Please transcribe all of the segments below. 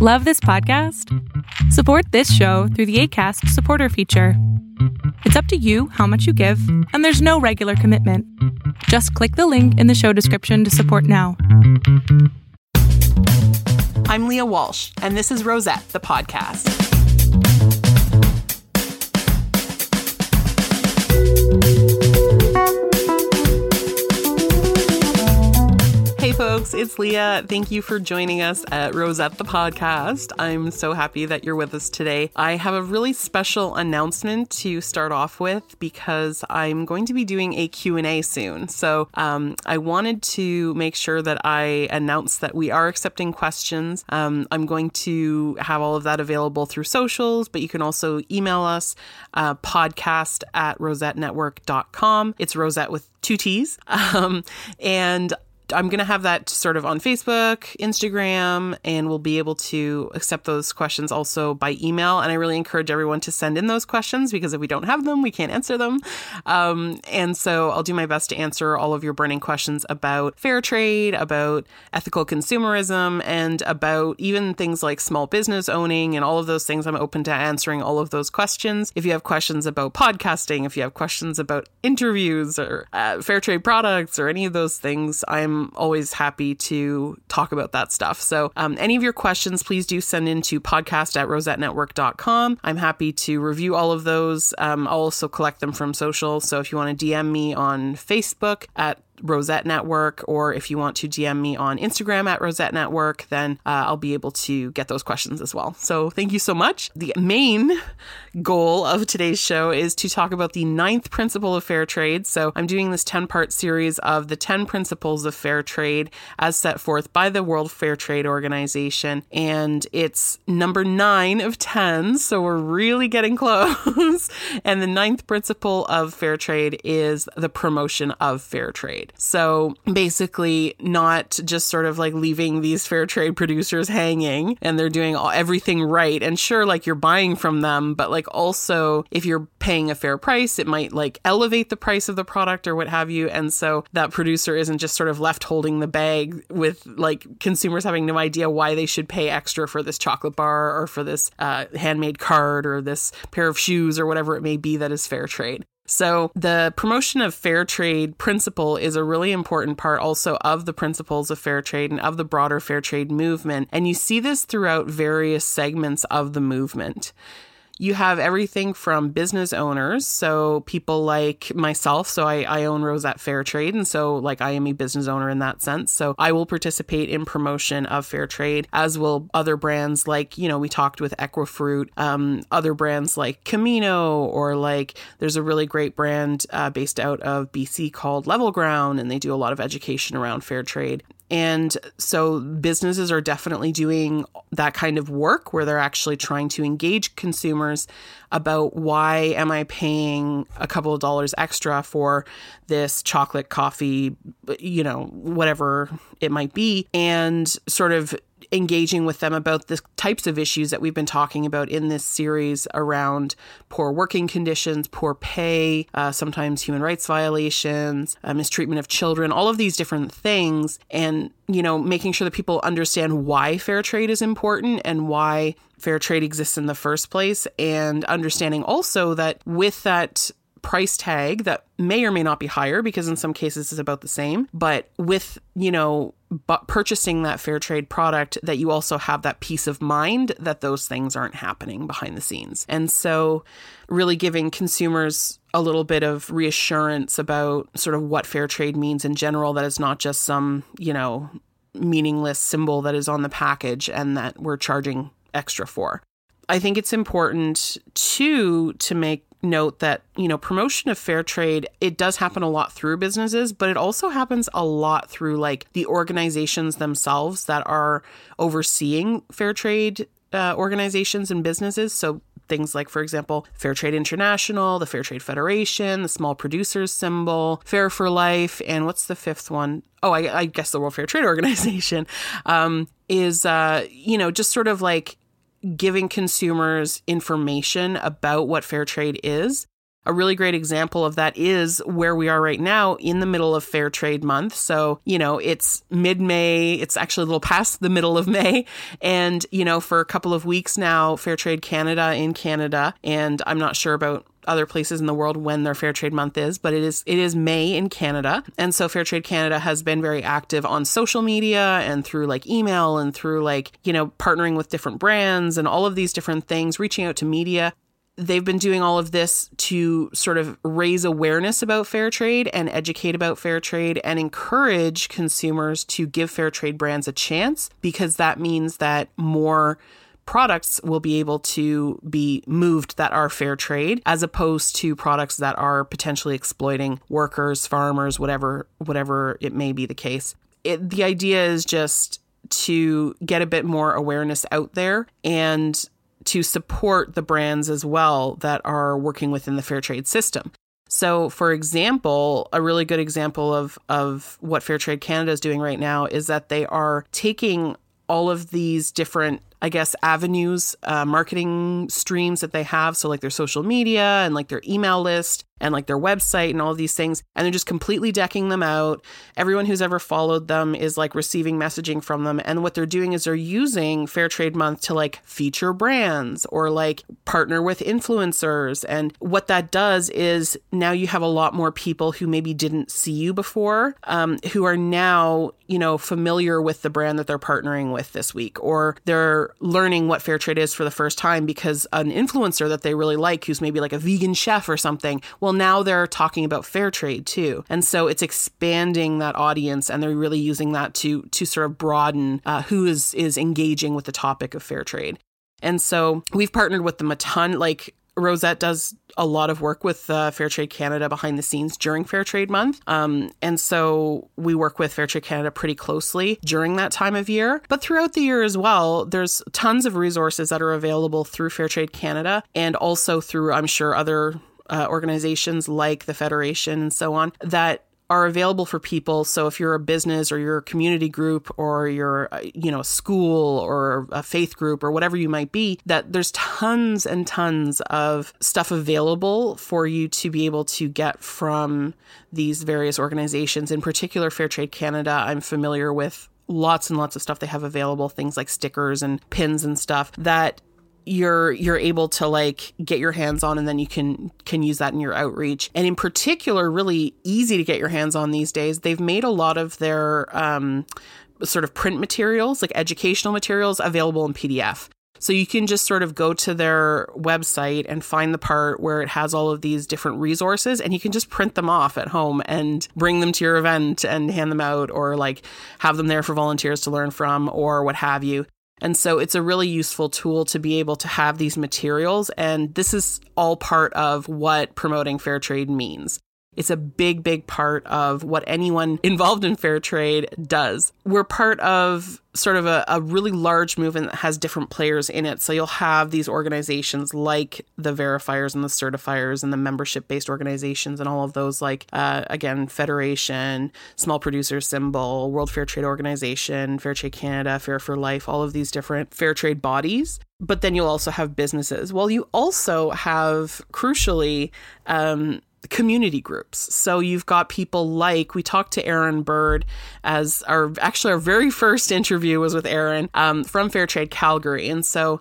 Love this podcast? Support this show through the ACAST supporter feature. It's up to you how much you give, and there's no regular commitment. Just click the link in the show description to support now. I'm Lia Walsh, and this is Rosette, the podcast. Folks, it's Lia. Thank you for joining us at Rosette the podcast. I'm so happy that you're with us today. I have a really special announcement to start off with because I'm going to be doing a Q&A soon. So um, I wanted to make sure that I announced that we are accepting questions. Um, I'm going to have all of that available through socials, but you can also email us uh, podcast at rosettenetwork.com. It's Rosette with two T's. Um, and I'm going to have that sort of on Facebook, Instagram, and we'll be able to accept those questions also by email. And I really encourage everyone to send in those questions because if we don't have them, we can't answer them. Um, and so I'll do my best to answer all of your burning questions about fair trade, about ethical consumerism, and about even things like small business owning and all of those things. I'm open to answering all of those questions. If you have questions about podcasting, if you have questions about interviews or uh, fair trade products or any of those things, I'm always happy to talk about that stuff. So, um, any of your questions, please do send in to podcast at rosettenetwork.com. I'm happy to review all of those. Um, I'll also collect them from social. So, if you want to DM me on Facebook at Rosette Network, or if you want to DM me on Instagram at Rosette Network, then uh, I'll be able to get those questions as well. So thank you so much. The main goal of today's show is to talk about the ninth principle of fair trade. So I'm doing this 10 part series of the 10 principles of fair trade as set forth by the World Fair Trade Organization. And it's number nine of 10. So we're really getting close. and the ninth principle of fair trade is the promotion of fair trade. So basically, not just sort of like leaving these fair trade producers hanging and they're doing all, everything right. And sure, like you're buying from them, but like also if you're paying a fair price, it might like elevate the price of the product or what have you. And so that producer isn't just sort of left holding the bag with like consumers having no idea why they should pay extra for this chocolate bar or for this uh, handmade card or this pair of shoes or whatever it may be that is fair trade. So, the promotion of fair trade principle is a really important part also of the principles of fair trade and of the broader fair trade movement. And you see this throughout various segments of the movement you have everything from business owners, so people like myself. So I, I own Rosette Fair Trade, and so like I am a business owner in that sense. So I will participate in promotion of fair trade, as will other brands like you know we talked with Equifruit, um, other brands like Camino, or like there's a really great brand uh, based out of BC called Level Ground, and they do a lot of education around fair trade. And so businesses are definitely doing that kind of work where they're actually trying to engage consumers about why am I paying a couple of dollars extra for this chocolate coffee, you know, whatever it might be, and sort of engaging with them about the types of issues that we've been talking about in this series around poor working conditions, poor pay, uh, sometimes human rights violations, uh, mistreatment of children, all of these different things. And, you know, making sure that people understand why fair trade is important and why fair trade exists in the first place. And understanding also that with that price tag that may or may not be higher because in some cases it's about the same. But with you know but purchasing that fair trade product that you also have that peace of mind that those things aren't happening behind the scenes. And so really giving consumers a little bit of reassurance about sort of what fair trade means in general that it's not just some you know meaningless symbol that is on the package and that we're charging extra for I think it's important too to make note that you know promotion of fair trade it does happen a lot through businesses but it also happens a lot through like the organizations themselves that are overseeing fair trade uh, organizations and businesses so things like for example fair trade international the fair trade federation the small producers symbol fair for life and what's the fifth one? Oh, I, I guess the world fair trade organization um, is uh, you know just sort of like giving consumers information about what fair trade is a really great example of that is where we are right now in the middle of Fair Trade Month. So, you know, it's mid May, it's actually a little past the middle of May. And, you know, for a couple of weeks now, Fair Trade Canada in Canada, and I'm not sure about other places in the world when their fair trade month is, but it is it is May in Canada. And so Fair Trade Canada has been very active on social media and through like email and through like, you know, partnering with different brands and all of these different things, reaching out to media they've been doing all of this to sort of raise awareness about fair trade and educate about fair trade and encourage consumers to give fair trade brands a chance because that means that more products will be able to be moved that are fair trade as opposed to products that are potentially exploiting workers, farmers, whatever whatever it may be the case. It, the idea is just to get a bit more awareness out there and to support the brands as well that are working within the fair trade system. So, for example, a really good example of, of what Fair Trade Canada is doing right now is that they are taking all of these different I guess, avenues, uh, marketing streams that they have. So, like their social media and like their email list and like their website and all these things. And they're just completely decking them out. Everyone who's ever followed them is like receiving messaging from them. And what they're doing is they're using Fair Trade Month to like feature brands or like partner with influencers. And what that does is now you have a lot more people who maybe didn't see you before, um, who are now, you know, familiar with the brand that they're partnering with this week, or they're learning what fair trade is for the first time because an influencer that they really like, who's maybe like a vegan chef or something, well, now they're talking about fair trade too. And so it's expanding that audience and they're really using that to, to sort of broaden uh, who is, is engaging with the topic of fair trade. And so we've partnered with them a ton. Like Rosette does a lot of work with uh, Fair Trade Canada behind the scenes during Fair Trade Month. Um, and so we work with Fair Trade Canada pretty closely during that time of year. But throughout the year as well, there's tons of resources that are available through Fair Trade Canada and also through, I'm sure, other uh, organizations like the Federation and so on that are available for people. So if you're a business or you're a community group or you're, uh, you know, a school or a faith group or whatever you might be, that there's tons and tons of stuff available for you to be able to get from these various organizations. In particular, Fair Trade Canada, I'm familiar with lots and lots of stuff they have available, things like stickers and pins and stuff that you're you're able to like get your hands on and then you can can use that in your outreach and in particular really easy to get your hands on these days they've made a lot of their um, sort of print materials like educational materials available in pdf so you can just sort of go to their website and find the part where it has all of these different resources and you can just print them off at home and bring them to your event and hand them out or like have them there for volunteers to learn from or what have you. And so it's a really useful tool to be able to have these materials. And this is all part of what promoting fair trade means. It's a big, big part of what anyone involved in fair trade does. We're part of sort of a, a, really large movement that has different players in it. So you'll have these organizations like the verifiers and the certifiers and the membership based organizations and all of those, like, uh, again, Federation, Small Producer Symbol, World Fair Trade Organization, Fair Trade Canada, Fair for Life, all of these different fair trade bodies. But then you'll also have businesses. Well, you also have, crucially, um, community groups. So you've got people like we talked to Aaron Bird as our actually our very first interview was with Aaron um, from Fair Trade Calgary, and so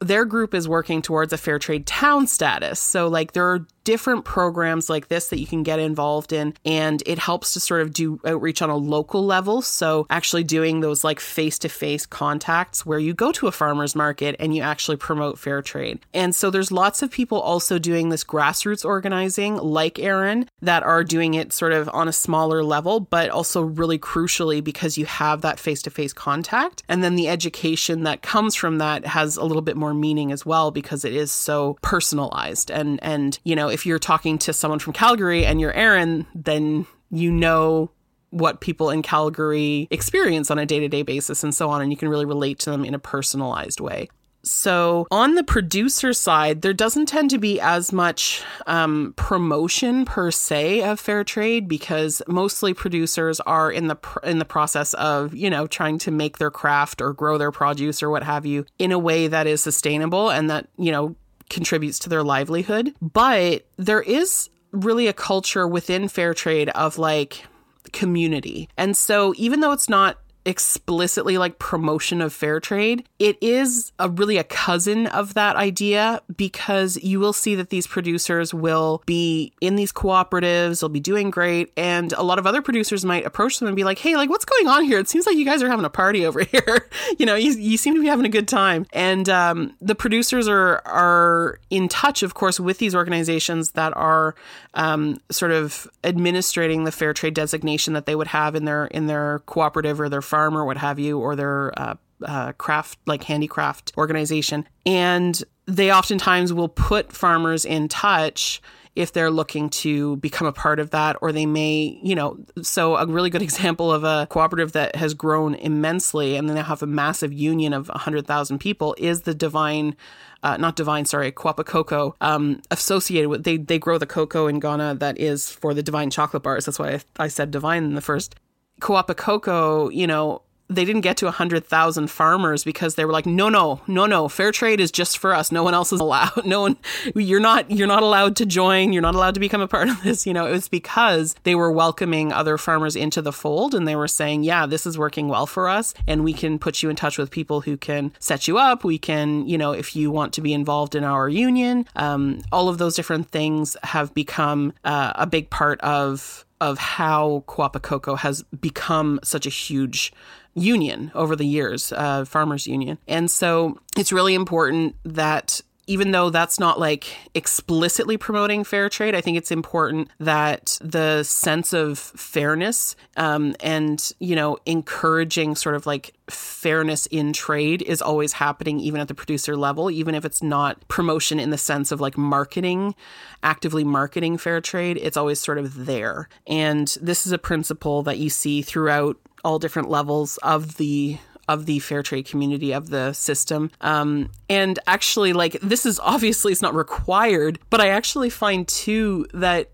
their group is working towards a fair trade town status. So, like, there are different programs like this that you can get involved in, and it helps to sort of do outreach on a local level. So, actually doing those like face to face contacts where you go to a farmer's market and you actually promote fair trade. And so, there's lots of people also doing this grassroots organizing, like Aaron, that are doing it sort of on a smaller level, but also really crucially because you have that face to face contact. And then the education that comes from that has a little bit more meaning as well because it is so personalized. And and you know, if you're talking to someone from Calgary and you're Aaron, then you know what people in Calgary experience on a day to day basis and so on. And you can really relate to them in a personalized way. So, on the producer side, there doesn't tend to be as much um, promotion per se of fair trade because mostly producers are in the pr- in the process of you know trying to make their craft or grow their produce or what have you in a way that is sustainable and that you know contributes to their livelihood. But there is really a culture within fair trade of like community. And so even though it's not explicitly like promotion of fair trade. It is a really a cousin of that idea because you will see that these producers will be in these cooperatives, they'll be doing great, and a lot of other producers might approach them and be like, "Hey, like what's going on here? It seems like you guys are having a party over here. you know, you, you seem to be having a good time." And um, the producers are are in touch, of course, with these organizations that are um, sort of administrating the fair trade designation that they would have in their in their cooperative or their farm or what have you, or their uh, uh, craft, like handicraft organization. And they oftentimes will put farmers in touch if they're looking to become a part of that, or they may, you know, so a really good example of a cooperative that has grown immensely and then they have a massive union of 100,000 people is the Divine. Uh, not divine, sorry, Kuapa Kokoo, um, associated with, they, they grow the cocoa in Ghana that is for the divine chocolate bars. That's why I, I said divine in the first. Kuapa Kokoo, you know, they didn't get to 100,000 farmers because they were like, no, no, no, no, fair trade is just for us. No one else is allowed. No one, you're not, you're not allowed to join. You're not allowed to become a part of this. You know, it was because they were welcoming other farmers into the fold and they were saying, yeah, this is working well for us. And we can put you in touch with people who can set you up. We can, you know, if you want to be involved in our union, um, all of those different things have become uh, a big part of of how Kuapa Kokoo has become such a huge union over the years, uh, farmers union. And so it's really important that even though that's not like explicitly promoting fair trade, I think it's important that the sense of fairness um, and, you know, encouraging sort of like fairness in trade is always happening, even at the producer level, even if it's not promotion in the sense of like marketing, actively marketing fair trade, it's always sort of there. And this is a principle that you see throughout all different levels of the of the fair trade community of the system. Um, and actually, like this is obviously it's not required, but I actually find too that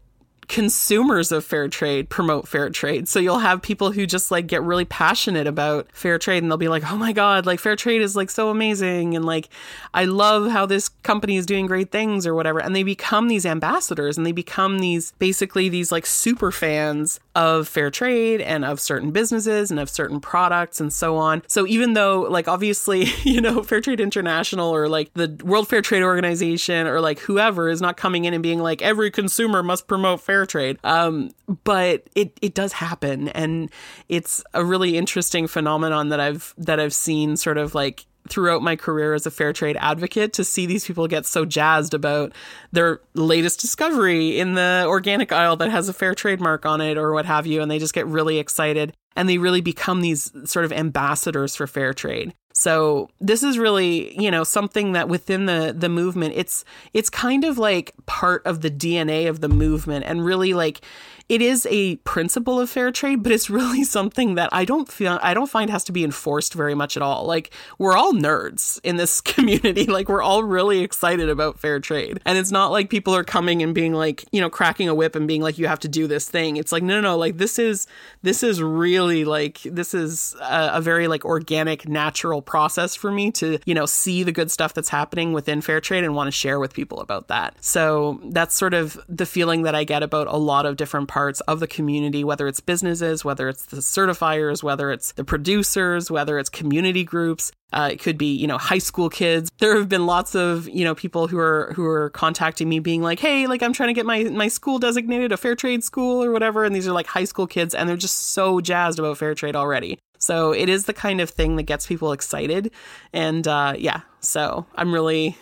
consumers of fair trade promote fair trade. So you'll have people who just like get really passionate about fair trade and they'll be like, "Oh my god, like fair trade is like so amazing and like I love how this company is doing great things or whatever." And they become these ambassadors and they become these basically these like super fans of fair trade and of certain businesses and of certain products and so on. So even though like obviously, you know, Fair Trade International or like the World Fair Trade Organization or like whoever is not coming in and being like every consumer must promote fair fair trade. Um, but it it does happen, and it's a really interesting phenomenon that I've that I've seen sort of like throughout my career as a fair trade advocate to see these people get so jazzed about their latest discovery in the organic aisle that has a fair trade mark on it or what have you and they just get really excited and they really become these sort of ambassadors for fair trade so this is really, you know, something that within the the movement, it's it's kind of like part of the DNA of the movement and really like it is a principle of fair trade, but it's really something that I don't feel I don't find has to be enforced very much at all. Like we're all nerds in this community. Like we're all really excited about fair trade. And it's not like people are coming and being like, you know, cracking a whip and being like you have to do this thing. It's like no no no, like this is this is really like this is a, a very like organic natural process for me to, you know, see the good stuff that's happening within fair trade and want to share with people about that. So that's sort of the feeling that I get about a lot of different parts of the community, whether it's businesses, whether it's the certifiers, whether it's the producers, whether it's community groups. Uh, it could be, you know, high school kids. There have been lots of, you know, people who are who are contacting me, being like, "Hey, like I'm trying to get my my school designated a fair trade school or whatever," and these are like high school kids, and they're just so jazzed about fair trade already. So it is the kind of thing that gets people excited, and uh, yeah. So I'm really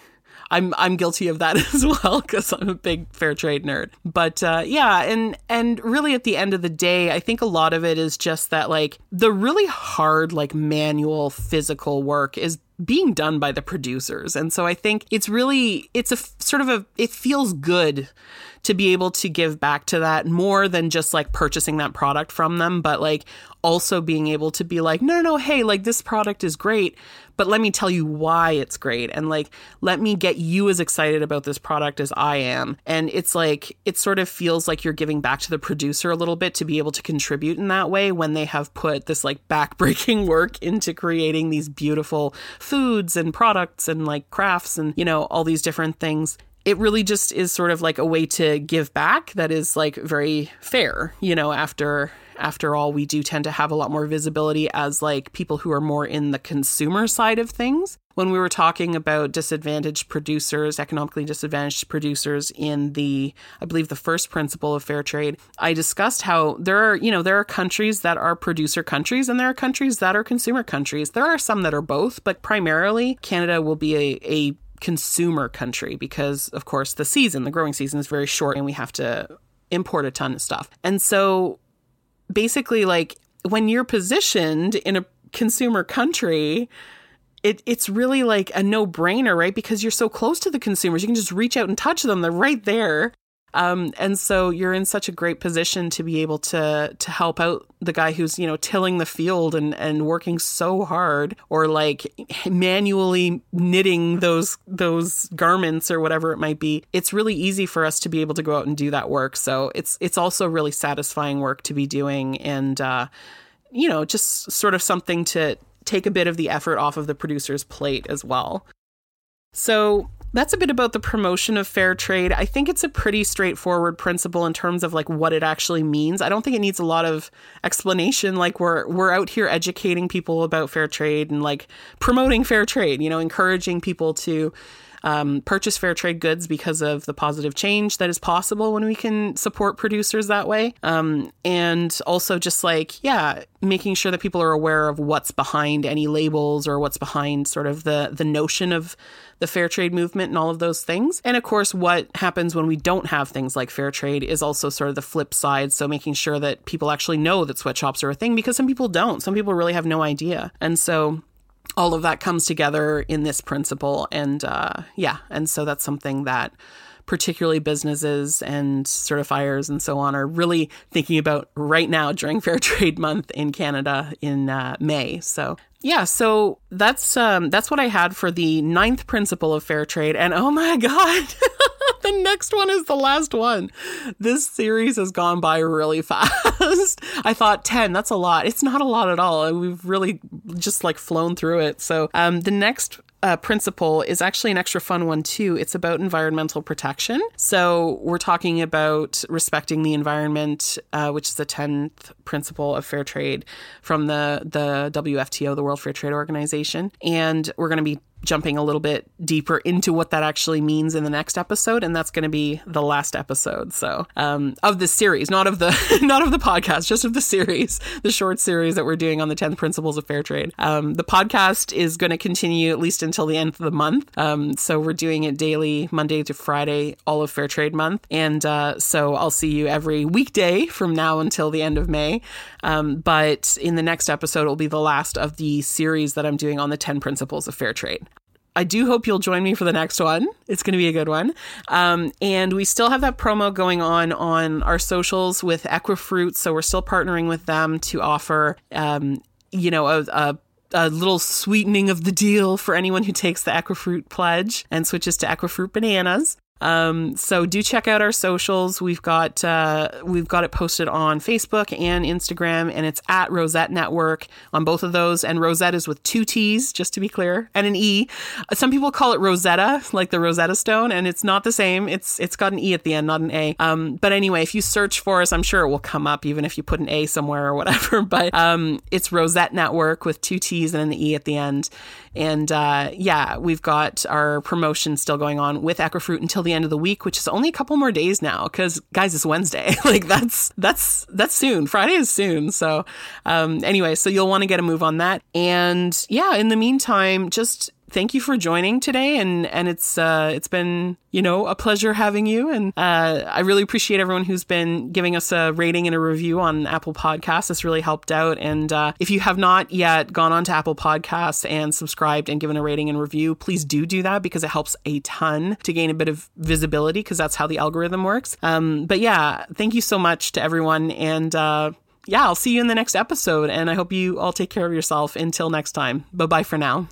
I'm I'm guilty of that as well because I'm a big fair trade nerd. But uh, yeah, and and really at the end of the day, I think a lot of it is just that like the really hard like manual physical work is being done by the producers. And so I think it's really it's a sort of a it feels good to be able to give back to that more than just like purchasing that product from them, but like also being able to be like, no, no, no, hey, like this product is great, but let me tell you why it's great. And like, let me get you as excited about this product as I am. And it's like, it sort of feels like you're giving back to the producer a little bit to be able to contribute in that way when they have put this like backbreaking work into creating these beautiful foods and products and like crafts and, you know, all these different things it really just is sort of like a way to give back that is like very fair you know after after all we do tend to have a lot more visibility as like people who are more in the consumer side of things. When we were talking about disadvantaged producers economically disadvantaged producers in the i believe the first principle of fair trade i discussed how there are you know there are countries that are producer countries and there are countries that are consumer countries. There are some that are both but primarily canada will be a, a consumer country because, of course, the season, the growing season is very short and we have to import a ton of stuff. And so basically, like when you're positioned in a consumer country, it, it's really like a no brainer, right? Because you're so close to the consumers. You can just reach out and touch them. They're right there. Um, and so you're in such a great position to be able to to help out the guy who's you know tilling the field and and working so hard, or like manually knitting those those garments or whatever it might be. It's really easy for us to be able to go out and do that work. So it's it's also really satisfying work to be doing, and uh, you know just sort of something to take a bit of the effort off of the producer's plate as well. So that's a bit about the promotion of fair trade. I think it's a pretty straightforward principle in terms of like what it actually means. I don't think it needs a lot of explanation. Like we're we're out here educating people about fair trade and like promoting fair trade, you know, encouraging people to um, purchase fair trade goods because of the positive change that is possible when we can support producers that way. Um, and also just like, yeah, making sure that people are aware of what's behind any labels or what's behind sort of the, the notion of the fair trade movement and all of those things. And of course, what happens when we don't have things like fair trade is also sort of the flip side. So making sure that people actually know that sweatshops are a thing because some people don't. Some people really have no idea. And so all of that comes together in this principle. And uh, yeah, and so that's something that particularly businesses and certifiers and so on are really thinking about right now during Fair Trade Month in Canada in uh, May. So yeah, so that's um, that's what I had for the ninth principle of fair trade, and oh my god, the next one is the last one. This series has gone by really fast. I thought ten, that's a lot. It's not a lot at all. We've really just like flown through it. So um, the next uh, principle is actually an extra fun one too. It's about environmental protection. So we're talking about respecting the environment, uh, which is the tenth principle of fair trade from the the WFTO, the World Fair Trade Organization, and we're going to be jumping a little bit deeper into what that actually means in the next episode, and that's going to be the last episode. So um, of this series, not of the not of the podcast, just of the series, the short series that we're doing on the ten principles of fair trade. Um, the podcast is going to continue at least until the end of the month. Um, so we're doing it daily, Monday to Friday, all of Fair Trade Month, and uh, so I'll see you every weekday from now until the end of May. Um, but in the next episode, it will be the last of the series that I'm doing on the ten principles of fair trade. I do hope you'll join me for the next one. It's going to be a good one. Um, and we still have that promo going on on our socials with Equifruit. So we're still partnering with them to offer, um, you know, a, a a little sweetening of the deal for anyone who takes the Equifruit pledge and switches to Equifruit bananas. Um, so do check out our socials. We've got uh, we've got it posted on Facebook and Instagram, and it's at Rosette Network on both of those. And Rosette is with two T's, just to be clear, and an E. Some people call it Rosetta, like the Rosetta Stone, and it's not the same. It's it's got an E at the end, not an A. Um, but anyway, if you search for us, I'm sure it will come up, even if you put an A somewhere or whatever. But um, it's Rosette Network with two T's and an E at the end. And uh, yeah, we've got our promotion still going on with Equifruit until the end of the week, which is only a couple more days now. Because guys, it's Wednesday. like that's that's that's soon. Friday is soon. So um, anyway, so you'll want to get a move on that. And yeah, in the meantime, just thank you for joining today and and it's uh, it's been you know a pleasure having you and uh, I really appreciate everyone who's been giving us a rating and a review on Apple Podcasts. It's really helped out. And uh, if you have not yet gone on to Apple Podcasts and subscribed and given a rating and review, please do do that because it helps a ton to gain a bit of visibility because that's how the algorithm works. Um, but yeah, thank you so much to everyone and. Uh, yeah, I'll see you in the next episode, and I hope you all take care of yourself. Until next time, bye bye for now.